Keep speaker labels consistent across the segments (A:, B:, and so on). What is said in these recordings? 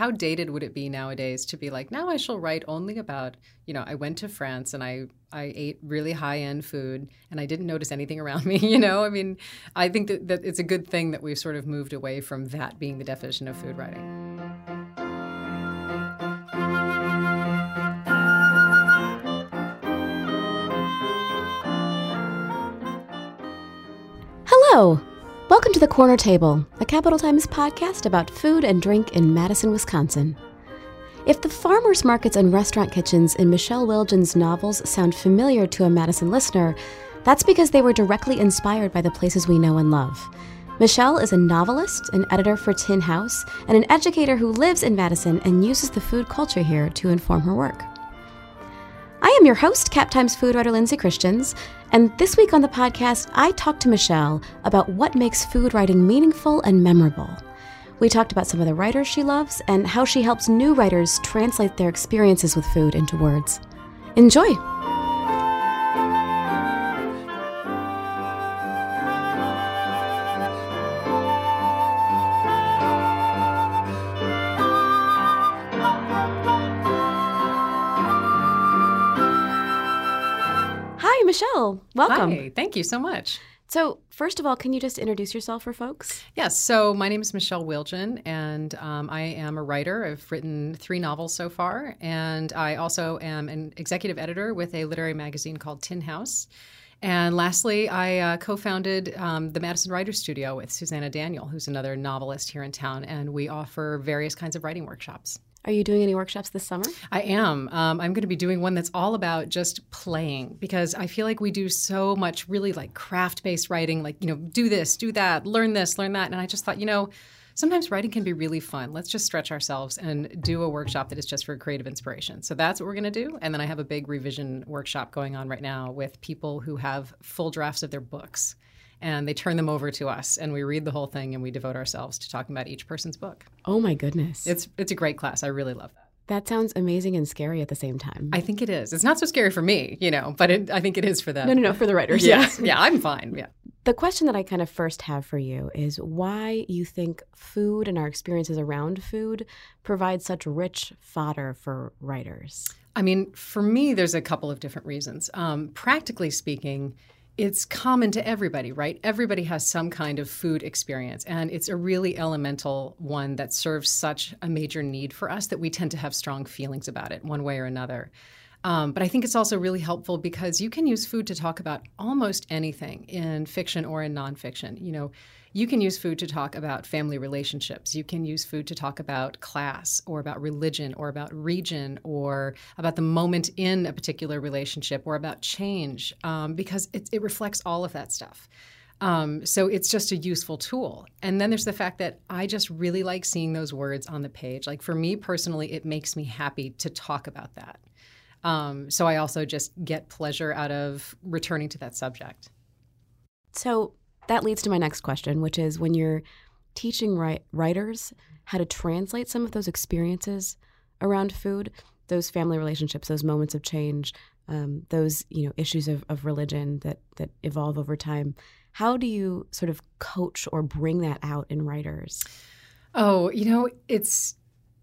A: how dated would it be nowadays to be like, now I shall write only about, you know, I went to France and I I ate really high end food and I didn't notice anything around me. You know, I mean, I think that, that it's a good thing that we've sort of moved away from that being the definition of food writing.
B: Hello! Welcome to the Corner Table, Capital Times podcast about food and drink in Madison, Wisconsin. If the farmers markets and restaurant kitchens in Michelle Wildgen's novels sound familiar to a Madison listener, that's because they were directly inspired by the places we know and love. Michelle is a novelist, an editor for Tin House, and an educator who lives in Madison and uses the food culture here to inform her work. I am your host, Cap Times food writer Lindsay Christians, and this week on the podcast, I talked to Michelle about what makes food writing meaningful and memorable. We talked about some of the writers she loves and how she helps new writers translate their experiences with food into words. Enjoy! Michelle. Welcome.
A: Hi, thank you so much.
B: So, first of all, can you just introduce yourself for folks?
A: Yes, so my name is Michelle Wildgen, and um, I am a writer. I've written three novels so far, and I also am an executive editor with a literary magazine called Tin House. And lastly, I uh, co founded um, the Madison Writers Studio with Susanna Daniel, who's another novelist here in town, and we offer various kinds of writing workshops.
B: Are you doing any workshops this summer?
A: I am. Um, I'm going to be doing one that's all about just playing because I feel like we do so much really like craft based writing, like, you know, do this, do that, learn this, learn that. And I just thought, you know, sometimes writing can be really fun. Let's just stretch ourselves and do a workshop that is just for creative inspiration. So that's what we're going to do. And then I have a big revision workshop going on right now with people who have full drafts of their books and they turn them over to us and we read the whole thing and we devote ourselves to talking about each person's book.
B: Oh my goodness.
A: It's it's a great class. I really love that.
B: That sounds amazing and scary at the same time.
A: I think it is. It's not so scary for me, you know, but it, I think it is for them.
B: No, no, no, for the writers.
A: Yes. yeah, I'm fine. Yeah.
B: The question that I kind of first have for you is why you think food and our experiences around food provide such rich fodder for writers.
A: I mean, for me, there's a couple of different reasons. Um, practically speaking, it's common to everybody, right? Everybody has some kind of food experience, and it's a really elemental one that serves such a major need for us that we tend to have strong feelings about it one way or another. Um, but I think it's also really helpful because you can use food to talk about almost anything in fiction or in nonfiction. You know, you can use food to talk about family relationships. You can use food to talk about class or about religion or about region or about the moment in a particular relationship or about change um, because it, it reflects all of that stuff. Um, so it's just a useful tool. And then there's the fact that I just really like seeing those words on the page. Like for me personally, it makes me happy to talk about that. Um, so I also just get pleasure out of returning to that subject.
B: So that leads to my next question, which is when you're teaching write- writers how to translate some of those experiences around food, those family relationships, those moments of change, um, those you know issues of, of religion that that evolve over time. How do you sort of coach or bring that out in writers?
A: Oh, you know, it's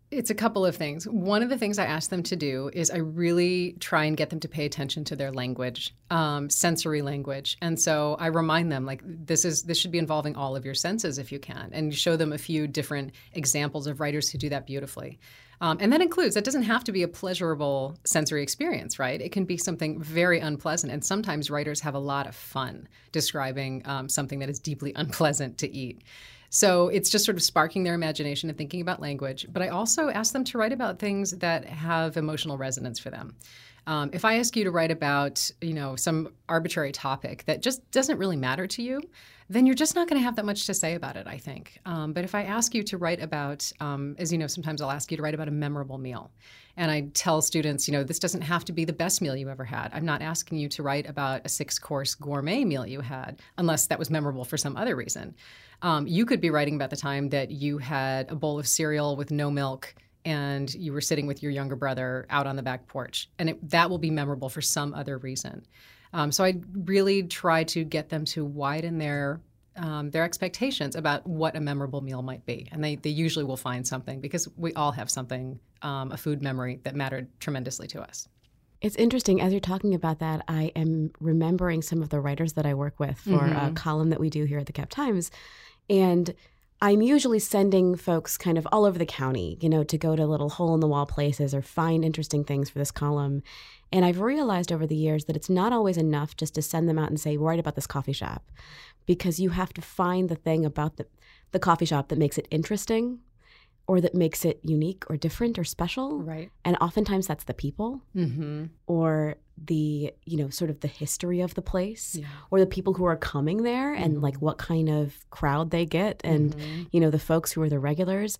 A: it's a couple of things. One of the things I ask them to do is I really try and get them to pay attention to their language, um, sensory language, and so I remind them like this is this should be involving all of your senses if you can, and show them a few different examples of writers who do that beautifully. Um, and that includes that doesn't have to be a pleasurable sensory experience, right? It can be something very unpleasant, and sometimes writers have a lot of fun describing um, something that is deeply unpleasant to eat. So it's just sort of sparking their imagination and thinking about language. But I also ask them to write about things that have emotional resonance for them. Um, if I ask you to write about, you know, some arbitrary topic that just doesn't really matter to you, then you're just not going to have that much to say about it, I think. Um, but if I ask you to write about, um, as you know, sometimes I'll ask you to write about a memorable meal. And I tell students, you know, this doesn't have to be the best meal you ever had. I'm not asking you to write about a six course gourmet meal you had, unless that was memorable for some other reason. Um, you could be writing about the time that you had a bowl of cereal with no milk and you were sitting with your younger brother out on the back porch. And it, that will be memorable for some other reason. Um, so I really try to get them to widen their um, their expectations about what a memorable meal might be. And they, they usually will find something because we all have something, um, a food memory that mattered tremendously to us.
B: It's interesting as you're talking about that. I am remembering some of the writers that I work with for mm-hmm. a column that we do here at the Cap Times, and I'm usually sending folks kind of all over the county, you know, to go to little hole in the wall places or find interesting things for this column. And I've realized over the years that it's not always enough just to send them out and say, write about this coffee shop, because you have to find the thing about the, the coffee shop that makes it interesting or that makes it unique or different or special.
A: Right.
B: And oftentimes that's the people
A: mm-hmm.
B: or the, you know, sort of the history of the place
A: yeah.
B: or the people who are coming there mm-hmm. and like what kind of crowd they get and, mm-hmm. you know, the folks who are the regulars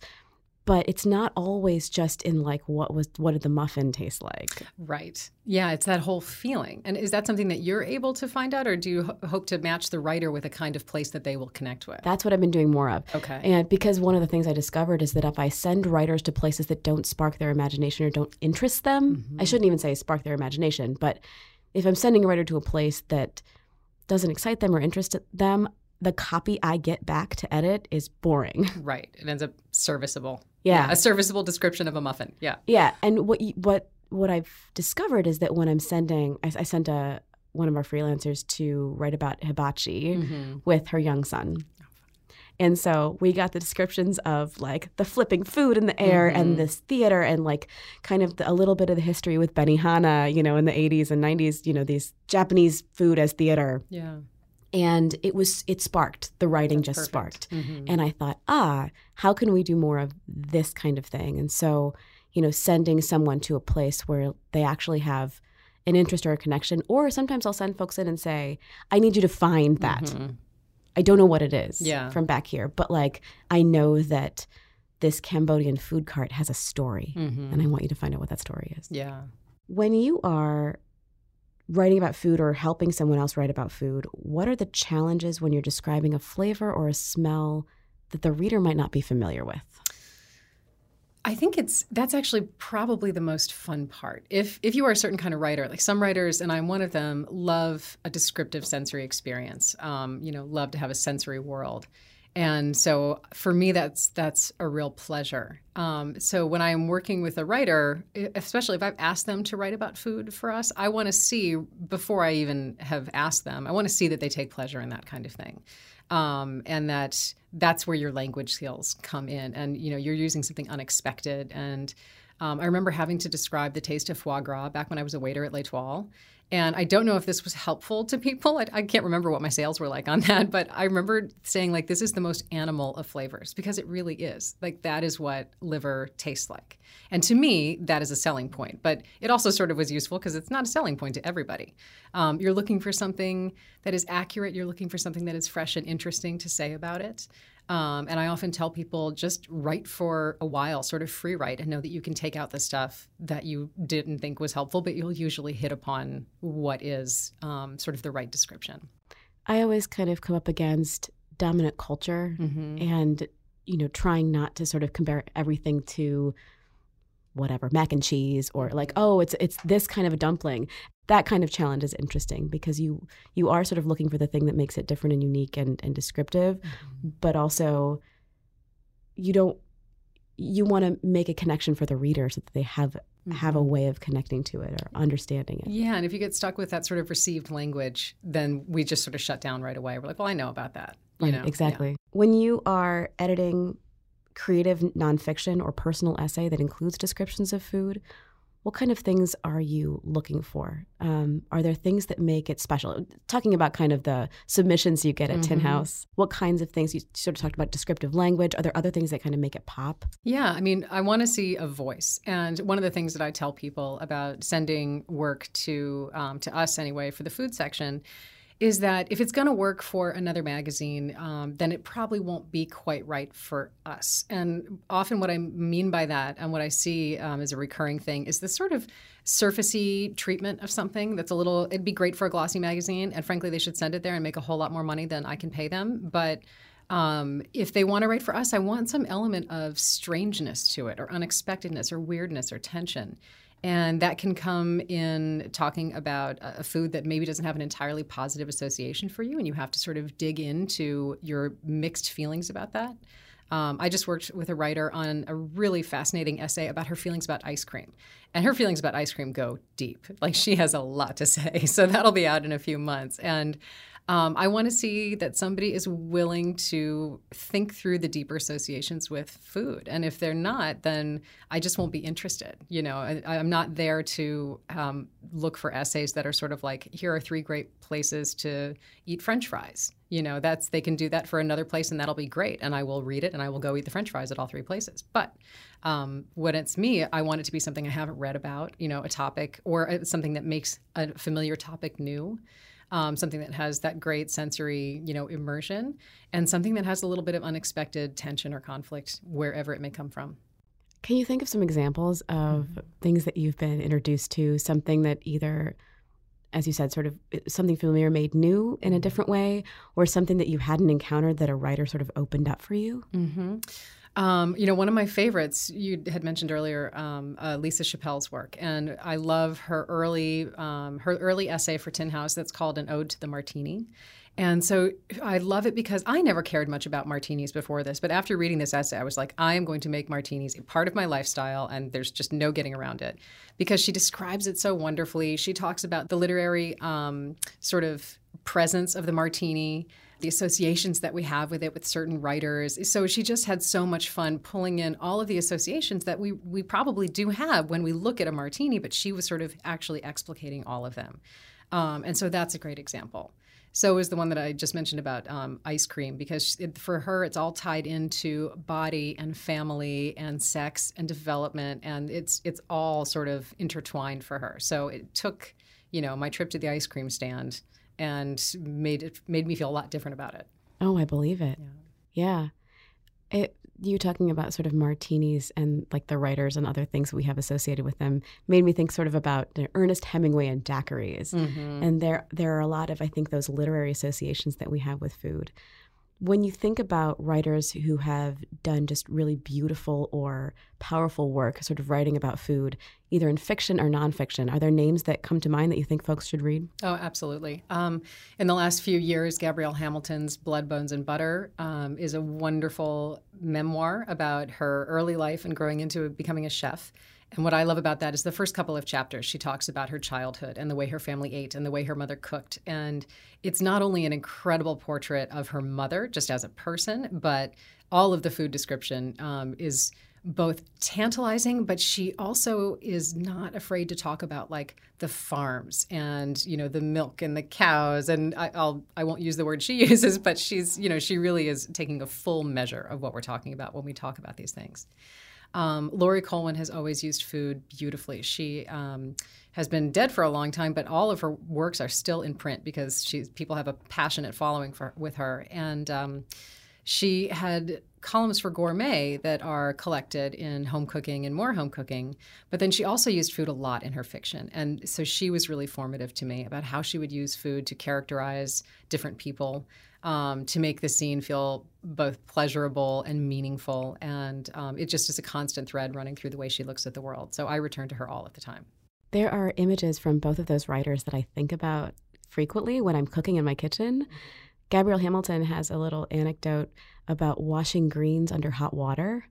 B: but it's not always just in like what was what did the muffin taste like
A: right yeah it's that whole feeling and is that something that you're able to find out or do you ho- hope to match the writer with a kind of place that they will connect with
B: that's what i've been doing more of
A: okay
B: and because one of the things i discovered is that if i send writers to places that don't spark their imagination or don't interest them mm-hmm. i shouldn't even say spark their imagination but if i'm sending a writer to a place that doesn't excite them or interest them the copy I get back to edit is boring.
A: Right. It ends up serviceable.
B: Yeah.
A: A serviceable description of a muffin. Yeah.
B: Yeah. And what you, what what I've discovered is that when I'm sending, I, I sent a one of our freelancers to write about hibachi mm-hmm. with her young son. And so we got the descriptions of like the flipping food in the air mm-hmm. and this theater and like kind of the, a little bit of the history with Benihana, you know, in the 80s and 90s, you know, these Japanese food as theater.
A: Yeah
B: and it was it sparked the writing
A: That's
B: just
A: perfect.
B: sparked mm-hmm. and i thought ah how can we do more of this kind of thing and so you know sending someone to a place where they actually have an interest or a connection or sometimes i'll send folks in and say i need you to find that mm-hmm. i don't know what it is
A: yeah.
B: from back here but like i know that this cambodian food cart has a story
A: mm-hmm.
B: and i want you to find out what that story is
A: yeah
B: when you are writing about food or helping someone else write about food, what are the challenges when you're describing a flavor or a smell that the reader might not be familiar with?
A: I think it's that's actually probably the most fun part. If if you are a certain kind of writer, like some writers, and I'm one of them, love a descriptive sensory experience. Um, you know, love to have a sensory world. And so for me, that's that's a real pleasure. Um, so when I'm working with a writer, especially if I've asked them to write about food for us, I want to see before I even have asked them. I want to see that they take pleasure in that kind of thing, um, and that that's where your language skills come in. And you know, you're using something unexpected. And um, I remember having to describe the taste of foie gras back when I was a waiter at L'Etoile. And I don't know if this was helpful to people. I, I, can't remember what my sales were like on that, but I remember saying, like, this is the most animal of flavors because it really is. Like, that is what liver tastes like. And to me, that is a selling point. But it also sort of was useful because it's not a selling point to everybody. Um, you're looking for something that is accurate, you're looking for something that is fresh and interesting to say about it. Um, and I often tell people just write for a while, sort of free write, and know that you can take out the stuff that you didn't think was helpful, but you'll usually hit upon what is um, sort of the right description.
B: I always kind of come up against dominant culture
A: mm-hmm.
B: and, you know, trying not to sort of compare everything to whatever mac and cheese or like oh it's it's this kind of a dumpling that kind of challenge is interesting because you you are sort of looking for the thing that makes it different and unique and, and descriptive mm-hmm. but also you don't you want to make a connection for the reader so that they have mm-hmm. have a mm-hmm. way of connecting to it or understanding it
A: yeah and if you get stuck with that sort of received language then we just sort of shut down right away we're like well i know about that you
B: right,
A: know
B: exactly
A: yeah.
B: when you are editing creative nonfiction or personal essay that includes descriptions of food, what kind of things are you looking for? Um, are there things that make it special? Talking about kind of the submissions you get at mm-hmm. Tin House, what kinds of things you sort of talked about descriptive language? Are there other things that kind of make it pop?
A: Yeah, I mean, I want to see a voice, and one of the things that I tell people about sending work to um, to us anyway for the food section is that if it's going to work for another magazine, um, then it probably won't be quite right for us. And often, what I mean by that and what I see um, as a recurring thing is this sort of surfacey treatment of something that's a little, it'd be great for a glossy magazine. And frankly, they should send it there and make a whole lot more money than I can pay them. But um, if they want to write for us, I want some element of strangeness to it, or unexpectedness, or weirdness, or tension. And that can come in talking about a food that maybe doesn't have an entirely positive association for you, and you have to sort of dig into your mixed feelings about that. Um, I just worked with a writer on a really fascinating essay about her feelings about ice cream. And her feelings about ice cream go deep. Like she has a lot to say. So that'll be out in a few months. And um, I want to see that somebody is willing to think through the deeper associations with food. And if they're not, then I just won't be interested. You know, I, am not there to um, look for essays that are sort of like, here are three great places to eat French fries. You know, that's they can do that for another place, and that'll be great. And I will read it, and I will go eat the French fries at all three places. But um, when it's me, I want it to be something I haven't read about. You know, a topic or uh, something that makes a familiar topic new um, something that has that great sensory, you know, immersion, and something that has a little bit of unexpected tension or conflict wherever it may come from.
B: Can you think of some examples of mm-hmm. things that you've been introduced to, something that either as you said, sort of something familiar made new in a different way, or something that you hadn't encountered that a writer sort of opened up for you?
A: Mm-hmm. Um, you know, one of my favorites you had mentioned earlier, um, uh, Lisa Schappell's work, and I love her early um, her early essay for Tin House that's called "An Ode to the Martini." And so I love it because I never cared much about martinis before this, but after reading this essay, I was like, I am going to make martinis a part of my lifestyle, and there's just no getting around it because she describes it so wonderfully. She talks about the literary um, sort of presence of the martini the associations that we have with it with certain writers. So she just had so much fun pulling in all of the associations that we we probably do have when we look at a martini, but she was sort of actually explicating all of them. Um, and so that's a great example. So is the one that I just mentioned about um, ice cream because it, for her it's all tied into body and family and sex and development and it's it's all sort of intertwined for her. So it took you know my trip to the ice cream stand and made it made me feel a lot different about it.
B: Oh, I believe it. Yeah. yeah. It, you talking about sort of martinis and like the writers and other things we have associated with them made me think sort of about Ernest Hemingway and daiquiris. Mm-hmm. And there there are a lot of I think those literary associations that we have with food when you think about writers who have done just really beautiful or powerful work, sort of writing about food, either in fiction or nonfiction, are there names that come to mind that you think folks should read?
A: Oh, absolutely. Um, in the last few years, Gabrielle Hamilton's Blood, Bones, and Butter um, is a wonderful memoir about her early life and growing into becoming a chef. And what I love about that is the first couple of chapters, she talks about her childhood and the way her family ate and the way her mother cooked. And it's not only an incredible portrait of her mother, just as a person, but all of the food description um, is both tantalizing, but she also is not afraid to talk about like the farms and you know the milk and the cows. And I, I'll I won't use the word she uses, but she's you know she really is taking a full measure of what we're talking about when we talk about these things. Um, Laurie Colwin has always used food beautifully. She um, has been dead for a long time, but all of her works are still in print because people have a passionate following for with her. And um, she had columns for gourmet that are collected in home cooking and more home cooking. But then she also used food a lot in her fiction. And so she was really formative to me about how she would use food to characterize different people um, to make the scene feel both pleasurable and meaningful. And um, it just is a constant thread running through the way she looks at the world. So I return to her all of the time.
B: There are images from both of those writers that I think about frequently when I'm cooking in my kitchen. Gabrielle Hamilton has a little anecdote about washing greens under hot water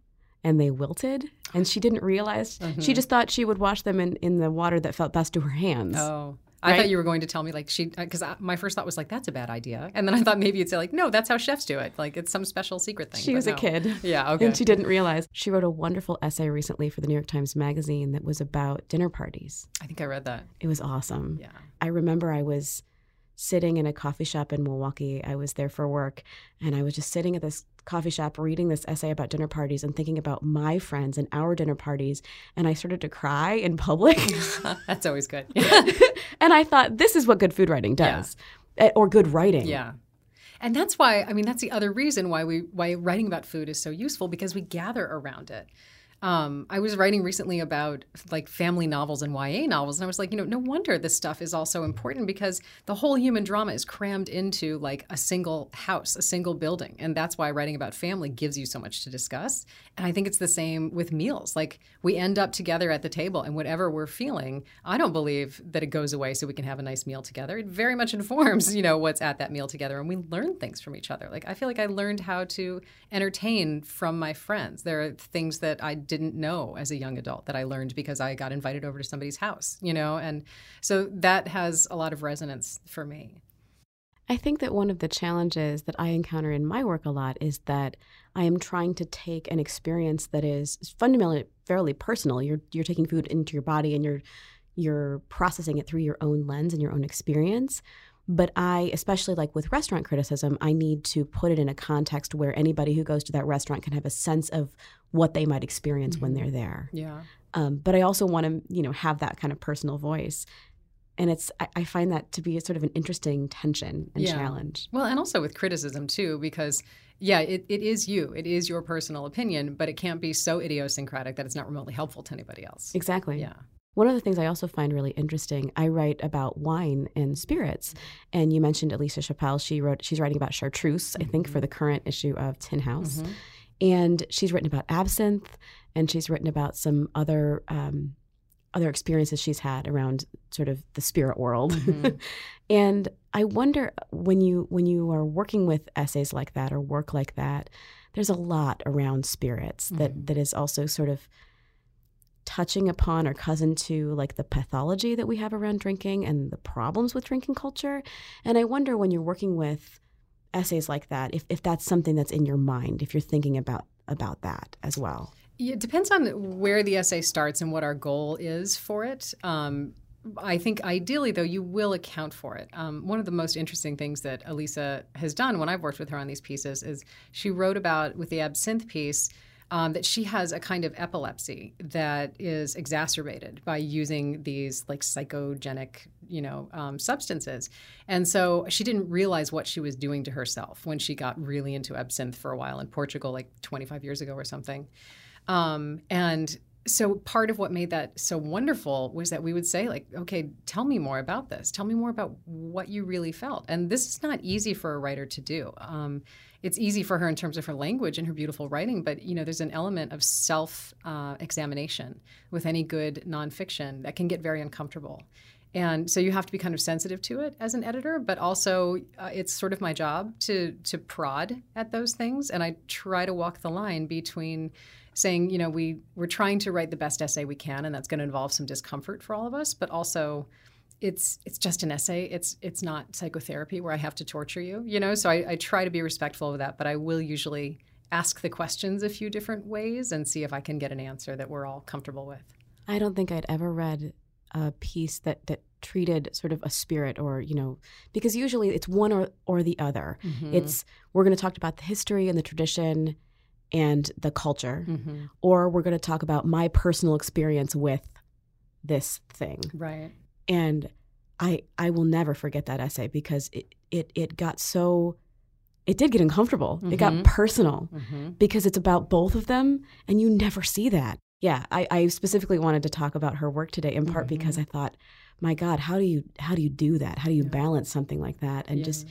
B: and they wilted and she didn't realize mm-hmm. she just thought she would wash them in, in the water that felt best to her hands
A: oh I thought you were going to tell me like she uh, because my first thought was like that's a bad idea, and then I thought maybe you'd say like no, that's how chefs do it. Like it's some special secret thing.
B: She was
A: no.
B: a kid,
A: yeah, okay,
B: and she didn't realize. She wrote a wonderful essay recently for the New York Times Magazine that was about dinner parties.
A: I think I read that.
B: It was awesome.
A: Yeah,
B: I remember I was sitting in a coffee shop in Milwaukee. I was there for work, and I was just sitting at this coffee shop reading this essay about dinner parties and thinking about my friends and our dinner parties. And I started to cry in public.
A: That's always good.
B: and I thought, this is what good food writing does, yeah. Or good writing.
A: Yeah. And that's why, I mean, that's the other reason why we why writing about food is so useful because we gather around it. Um, I was writing recently about like family novels and YA novels, and I was like, you know, no wonder this stuff is also important because the whole human drama is crammed into like a single house, a single building, and that's why writing about family gives you so much to discuss. And I think it's the same with meals. Like we end up together at the table, and whatever we're feeling, I don't believe that it goes away so we can have a nice meal together. It very much informs, you know, what's at that meal together, and we learn things from each other. Like I feel like I learned how to entertain from my friends. There are things that I didn't know as a young adult that I learned because I got invited over to somebody's house, you know? And so that has a lot of resonance for me.
B: I think that one of the challenges that I encounter in my work a lot is that I am trying to take an experience that is fundamentally fairly personal. You're you're taking food into your body and you're you're processing it through your own lens and your own experience. But I, especially like with restaurant criticism, I need to put it in a context where anybody who goes to that restaurant can have a sense of what they might experience mm-hmm. when they're there.
A: Yeah.
B: Um, but I also want to, you know, have that kind of personal voice. And it's, I, I find that to be a sort of an interesting tension and yeah. challenge.
A: Well, and also with criticism too, because yeah, it, it is you. It is your personal opinion, but it can't be so idiosyncratic that it's not remotely helpful to anybody else.
B: Exactly.
A: Yeah.
B: One of the things I also find really interesting, I write about wine and spirits. And you mentioned Elissa Schappell. She wrote she's writing about chartreuse, mm-hmm. I think, for mm-hmm. the current issue of Tin House. Mm-hmm. And she's written about absinthe and she's written about some other um, other experiences she's had around sort of the spirit world. Mm-hmm. and I wonder when you when you are working with essays like that or work like that, there's a lot around spirits that mm-hmm. that is also sort of touching upon or cousin to like the pathology that we have around drinking and the problems with drinking culture. And I wonder when you're working with essays like that, if, if that's something that's in your mind, if you're thinking about about that as well.
A: It depends on where the essay starts and what our goal is for it. Um, I think ideally, though, you will account for it. Um, one of the most interesting things that Elissa has done when I've worked with her on these pieces is she wrote about, with the absinthe piece, um, that she has a kind of epilepsy that is exacerbated by using these like psychogenic, you know, um, substances. And so she didn't realize what she was doing to herself when she got really into absinthe for a while in Portugal, like 25 years ago or something. Um, and so part of what made that so wonderful was that we would say like okay tell me more about this tell me more about what you really felt and this is not easy for a writer to do um, it's easy for her in terms of her language and her beautiful writing but you know there's an element of self uh, examination with any good nonfiction that can get very uncomfortable. And so you have to be kind of sensitive to it as an editor but also uh, it's sort of my job to to prod at those things. And i try to walk the line between saying, you know, we we're trying to write the best essay we can, and that's going to involve some discomfort for all of us, but also it's it's just an essay. It's it's not psychotherapy where I have to torture you, you know. So I, I try to be respectful of that, but I will usually ask the questions a few different ways and see if I can get an answer that we're all comfortable with.
B: I don't think I'd ever read a piece that that treated sort of a spirit or you know because usually it's one or or the other. Mm-hmm. It's we're going to talk about the history and the tradition and the culture, mm-hmm. or we're going to talk about my personal experience with this thing.
A: Right.
B: And I I will never forget that essay because it it it got so it did get uncomfortable. Mm-hmm. It got mm-hmm. personal mm-hmm. because it's about both of them and you never see that. Yeah, I, I specifically wanted to talk about her work today in part mm-hmm. because I thought, my God, how do you how do you do that? How do you yeah. balance something like that? And yeah. just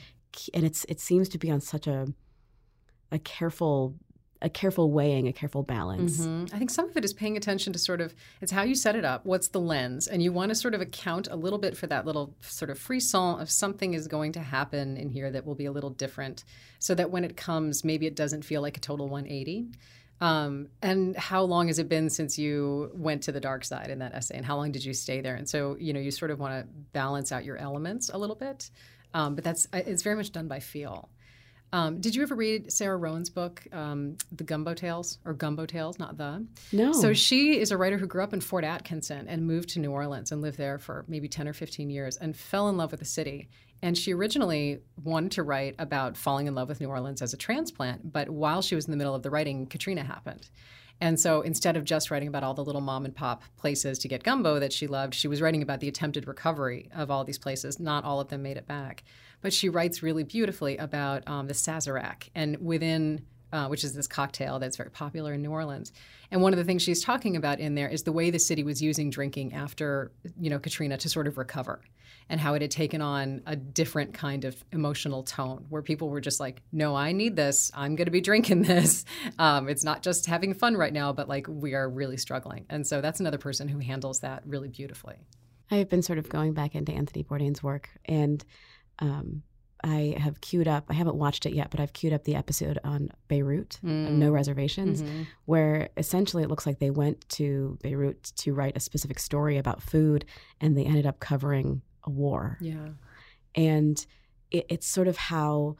B: and it's it seems to be on such a a careful a careful weighing, a careful balance.
A: Mm-hmm. I think some of it is paying attention to sort of it's how you set it up, what's the lens, and you want to sort of account a little bit for that little sort of frisson of something is going to happen in here that will be a little different, so that when it comes, maybe it doesn't feel like a total 180. Um, and how long has it been since you went to the dark side in that essay, and how long did you stay there? And so you know you sort of want to balance out your elements a little bit, um, but that's it's very much done by feel. Um, did you ever read Sara Roahen's book, um, The Gumbo Tales, or Gumbo Tales, not the?
B: No.
A: So she is a writer who grew up in Fort Atkinson and moved to New Orleans and lived there for maybe 10 or 15 years and fell in love with the city. And she originally wanted to write about falling in love with New Orleans as a transplant, but while she was in the middle of the writing, Katrina happened. And so instead of just writing about all the little mom and pop places to get gumbo that she loved, she was writing about the attempted recovery of all these places. Not all of them made it back. But she writes really beautifully about um, the Sazerac. And within uh, which is this cocktail that's very popular in New Orleans. And one of the things she's talking about in there is the way the city was using drinking after, you know, Katrina to sort of recover and how it had taken on a different kind of emotional tone where people were just like, no, I need this. I'm going to be drinking this. Um, it's not just having fun right now, but like we are really struggling. And so that's another person who handles that really beautifully.
B: I have been sort of going back into Anthony Bourdain's work and um, I have queued up, I haven't watched it yet, but I've queued up the episode on Beirut, mm. No Reservations, mm-hmm. where essentially it looks like they went to Beirut to write a specific story about food and they ended up covering a war.
A: Yeah.
B: And it, it's sort of how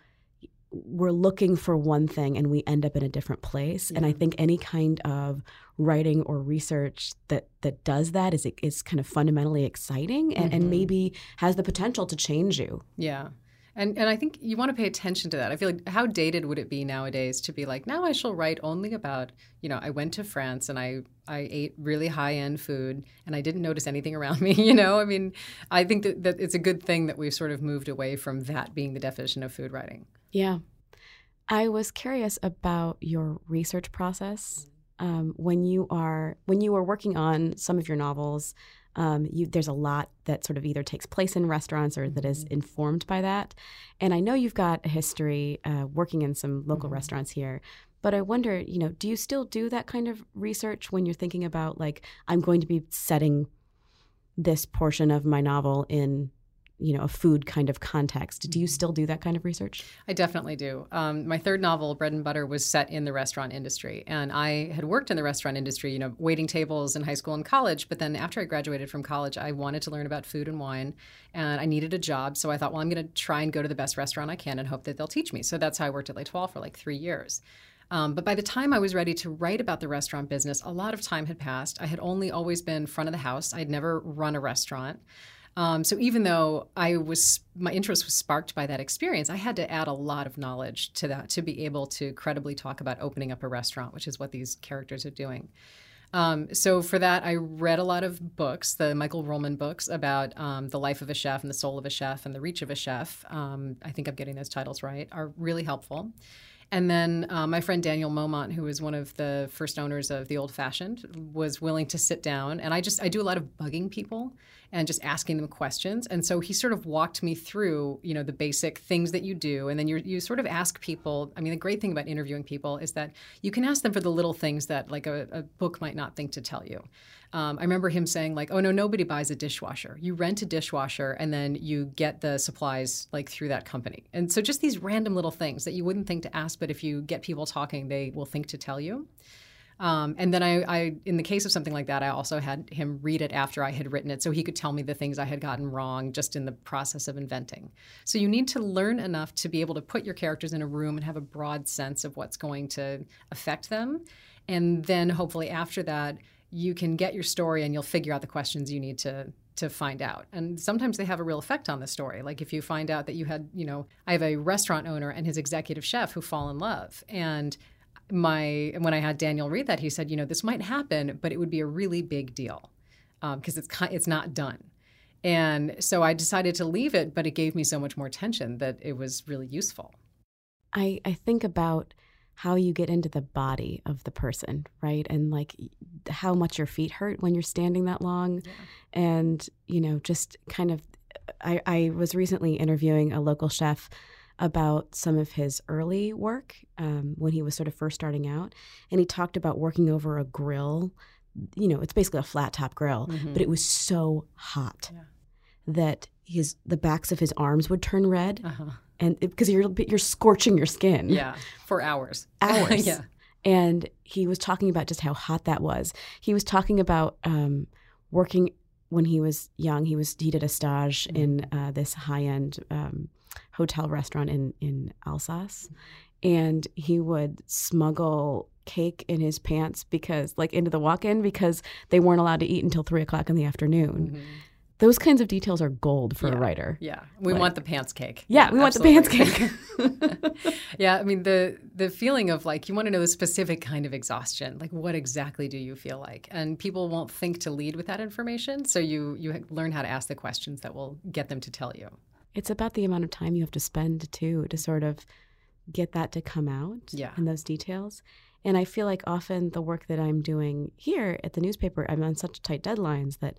B: we're looking for one thing and we end up in a different place. Yeah. And I think any kind of writing or research that that does that is is kind of fundamentally exciting and, mm-hmm. and maybe has the potential to change you.
A: Yeah. And and I think you want to pay attention to that. I feel like how dated would it be nowadays to be like, now I shall write only about, you know, I went to France and I I ate really high end food and I didn't notice anything around me, you know? I mean, I think that, that it's a good thing that we've sort of moved away from that being the definition of food writing.
B: Yeah. I was curious about your research process. Um, when you are when you are working on some of your novels, um, you, there's a lot that sort of either takes place in restaurants or that is mm-hmm. informed by that. And I know you've got a history uh, working in some local mm-hmm. restaurants here, but I wonder, you know, do you still do that kind of research when you're thinking about like I'm going to be setting this portion of my novel in you know a food kind of context do you mm-hmm. still do that kind of research
A: i definitely do um, my third novel bread and butter was set in the restaurant industry and i had worked in the restaurant industry you know waiting tables in high school and college but then after i graduated from college i wanted to learn about food and wine and i needed a job so i thought well i'm going to try and go to the best restaurant i can and hope that they'll teach me so that's how i worked at l'étoile for like three years um, but by the time I was ready to write about the restaurant business, a lot of time had passed. I had only always been front of the house. I had never run a restaurant. Um, so even though I was my interest was sparked by that experience, I had to add a lot of knowledge to that to be able to credibly talk about opening up a restaurant, which is what these characters are doing. Um, so for that, I read a lot of books, the Michael Ruhlman books about um, the life of a chef and the soul of a chef and the reach of a chef. Um, I think I'm getting those titles right. Are really helpful. And then uh, my friend Daniel Momont, who was one of the first owners of the Old Fashioned, was willing to sit down. And I just I do a lot of bugging people and just asking them questions. And so he sort of walked me through, you know, the basic things that you do. And then you you sort of ask people. I mean, the great thing about interviewing people is that you can ask them for the little things that like a, a book might not think to tell you. Um, I remember him saying like, "Oh no, nobody buys a dishwasher. You rent a dishwasher and then you get the supplies like through that company." And so just these random little things that you wouldn't think to ask, but if you get people talking, they will think to tell you. Um, and then I, I, in the case of something like that, I also had him read it after I had written it, so he could tell me the things I had gotten wrong just in the process of inventing. So you need to learn enough to be able to put your characters in a room and have a broad sense of what's going to affect them, and then hopefully after that, you can get your story and you'll figure out the questions you need to to find out. And sometimes they have a real effect on the story. Like if you find out that you had, you know, I have a restaurant owner and his executive chef who fall in love and my when I had Daniel read that, he said, you know, this might happen, but it would be a really big deal because um, it's it's not done. And so I decided to leave it, but it gave me so much more tension that it was really useful.
B: I, I think about how you get into the body of the person, right? And like how much your feet hurt when you're standing that long. Yeah. And, you know, just kind of, I, I was recently interviewing a local chef about some of his early work um, when he was sort of first starting out. And he talked about working over a grill. You know, it's basically a flat top grill, mm-hmm. but it was so hot yeah. that his the backs of his arms would turn red, uh-huh. And because you're you're scorching your skin.
A: Yeah, for hours.
B: Hours.
A: yeah.
B: And he was talking about just how hot that was. He was talking about um, working when he was young. He was he did a stage mm-hmm. in uh, this high end um, hotel restaurant in in Alsace, and he would smuggle cake in his pants because like into the walk-in because they weren't allowed to eat until three o'clock in the afternoon. Mm-hmm. Those kinds of details are gold for
A: yeah,
B: a writer.
A: Yeah, we like, want the pants cake.
B: Yeah, we absolutely. want the pants
A: cake. yeah, I mean the the feeling of like you want to know the specific kind of exhaustion. Like what exactly do you feel like? And people won't think to lead with that information, so you you learn how to ask the questions that will get them to tell you
B: it's about the amount of time you have to spend too to sort of get that to come out
A: Yeah.
B: and those details. And I feel like often the work that I'm doing here at the newspaper, I'm on such tight deadlines that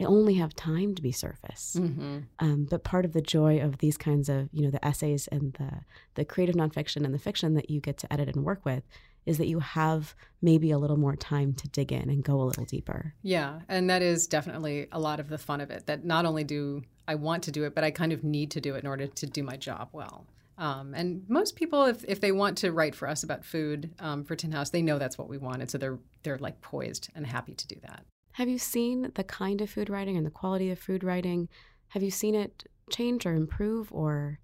B: I only have time to be surface.
A: hmm
B: Um, but part of the joy of these kinds of, you know, the essays and the the creative nonfiction and the fiction that you get to edit and work with is that you have maybe a little more time to dig in and go a little deeper.
A: Yeah, and that is definitely a lot of the fun of it. That not only do I want to do it, but I kind of need to do it in order to do my job well. Um, and most people, if, if they want to write for us about food um, for Tin House, they know that's what we wanted, so they're they're like poised and happy to do that.
B: Have you seen the kind of food writing and the quality of food writing? Have you seen it change or improve or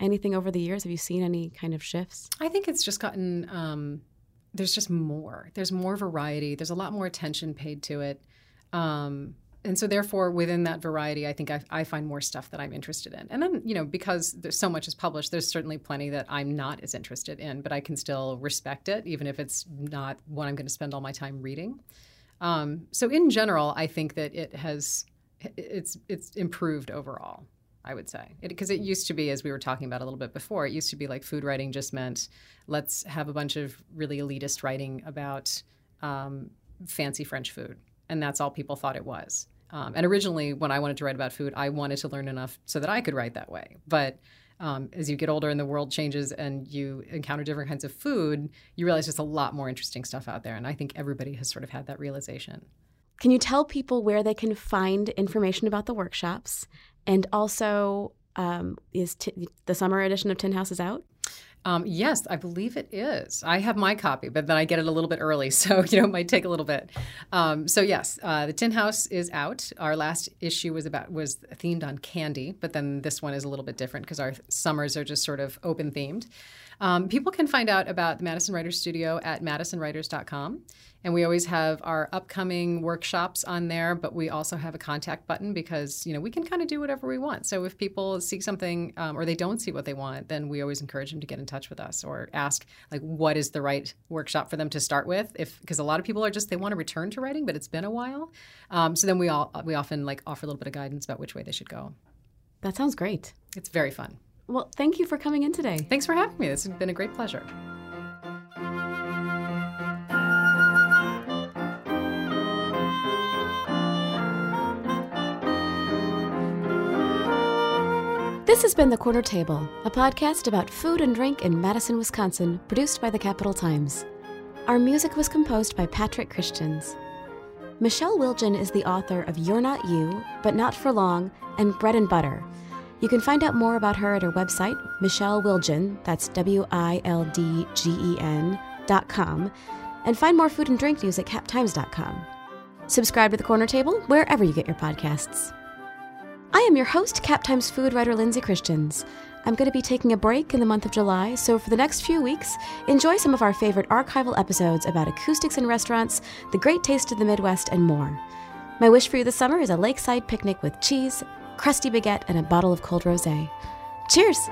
B: anything over the years? Have you seen any kind of shifts?
A: I think it's just gotten um, there's just more. There's more variety. There's a lot more attention paid to it. Um, and so therefore within that variety i think I, I find more stuff that i'm interested in and then you know because there's so much is published there's certainly plenty that i'm not as interested in but i can still respect it even if it's not what i'm going to spend all my time reading um, so in general i think that it has it's it's improved overall I would say. Because it, used to be, as we were talking about a little bit before, it used to be like food writing just meant let's have a bunch of really elitist writing about um, fancy French food. And that's all people thought it was. Um, and originally, when I wanted to write about food, I wanted to learn enough so that I could write that way. But um, as you get older and the world changes and you encounter different kinds of food, you realize there's a lot more interesting stuff out there. And I think everybody has sort of had that realization.
B: Can you tell people where they can find information about the workshops? And also, um, is t- the summer edition of Tin House is out?
A: Um, yes, I believe it is. I have my copy, but then I get it a little bit early, so you know it might take a little bit. Um, so yes, uh, the Tin House is out. Our last issue was about was themed on candy, but then this one is a little bit different because our summers are just sort of open themed. Um, people can find out about the Madison Writers Studio at madisonwriters.com. And we always have our upcoming workshops on there, but we also have a contact button because, you know, we can kind of do whatever we want. So if people see something um, or they don't see what they want, then we always encourage them to get in touch with us or ask, like, what is the right workshop for them to start with? If Because a lot of people are just, they want to return to writing, but it's been a while. Um, so then we all, we often like offer a little bit of guidance about which way they should go.
B: That sounds great.
A: It's very fun.
B: Well, thank you for coming in today.
A: Thanks for having me. This has been a great pleasure.
B: This has been The Corner Table, a podcast about food and drink in Madison, Wisconsin, produced by the Capital Times. Our music was composed by Patrick Christians. Michelle Wildgen is the author of You're Not You, But Not For Long, and Bread and Butter. You can find out more about her at her website, Michelle Wildgen, that's W I L D G E N, dot com, and find more food and drink news at captimes.com. Subscribe to The Corner Table wherever you get your podcasts. I am your host, Cap Times food writer Lindsay Christians. I'm going to be taking a break in the month of July, so for the next few weeks, enjoy some of our favorite archival episodes about acoustics in restaurants, the great taste of the Midwest, and more. My wish for you this summer is a lakeside picnic with cheese, crusty baguette, and a bottle of cold rosé. Cheers!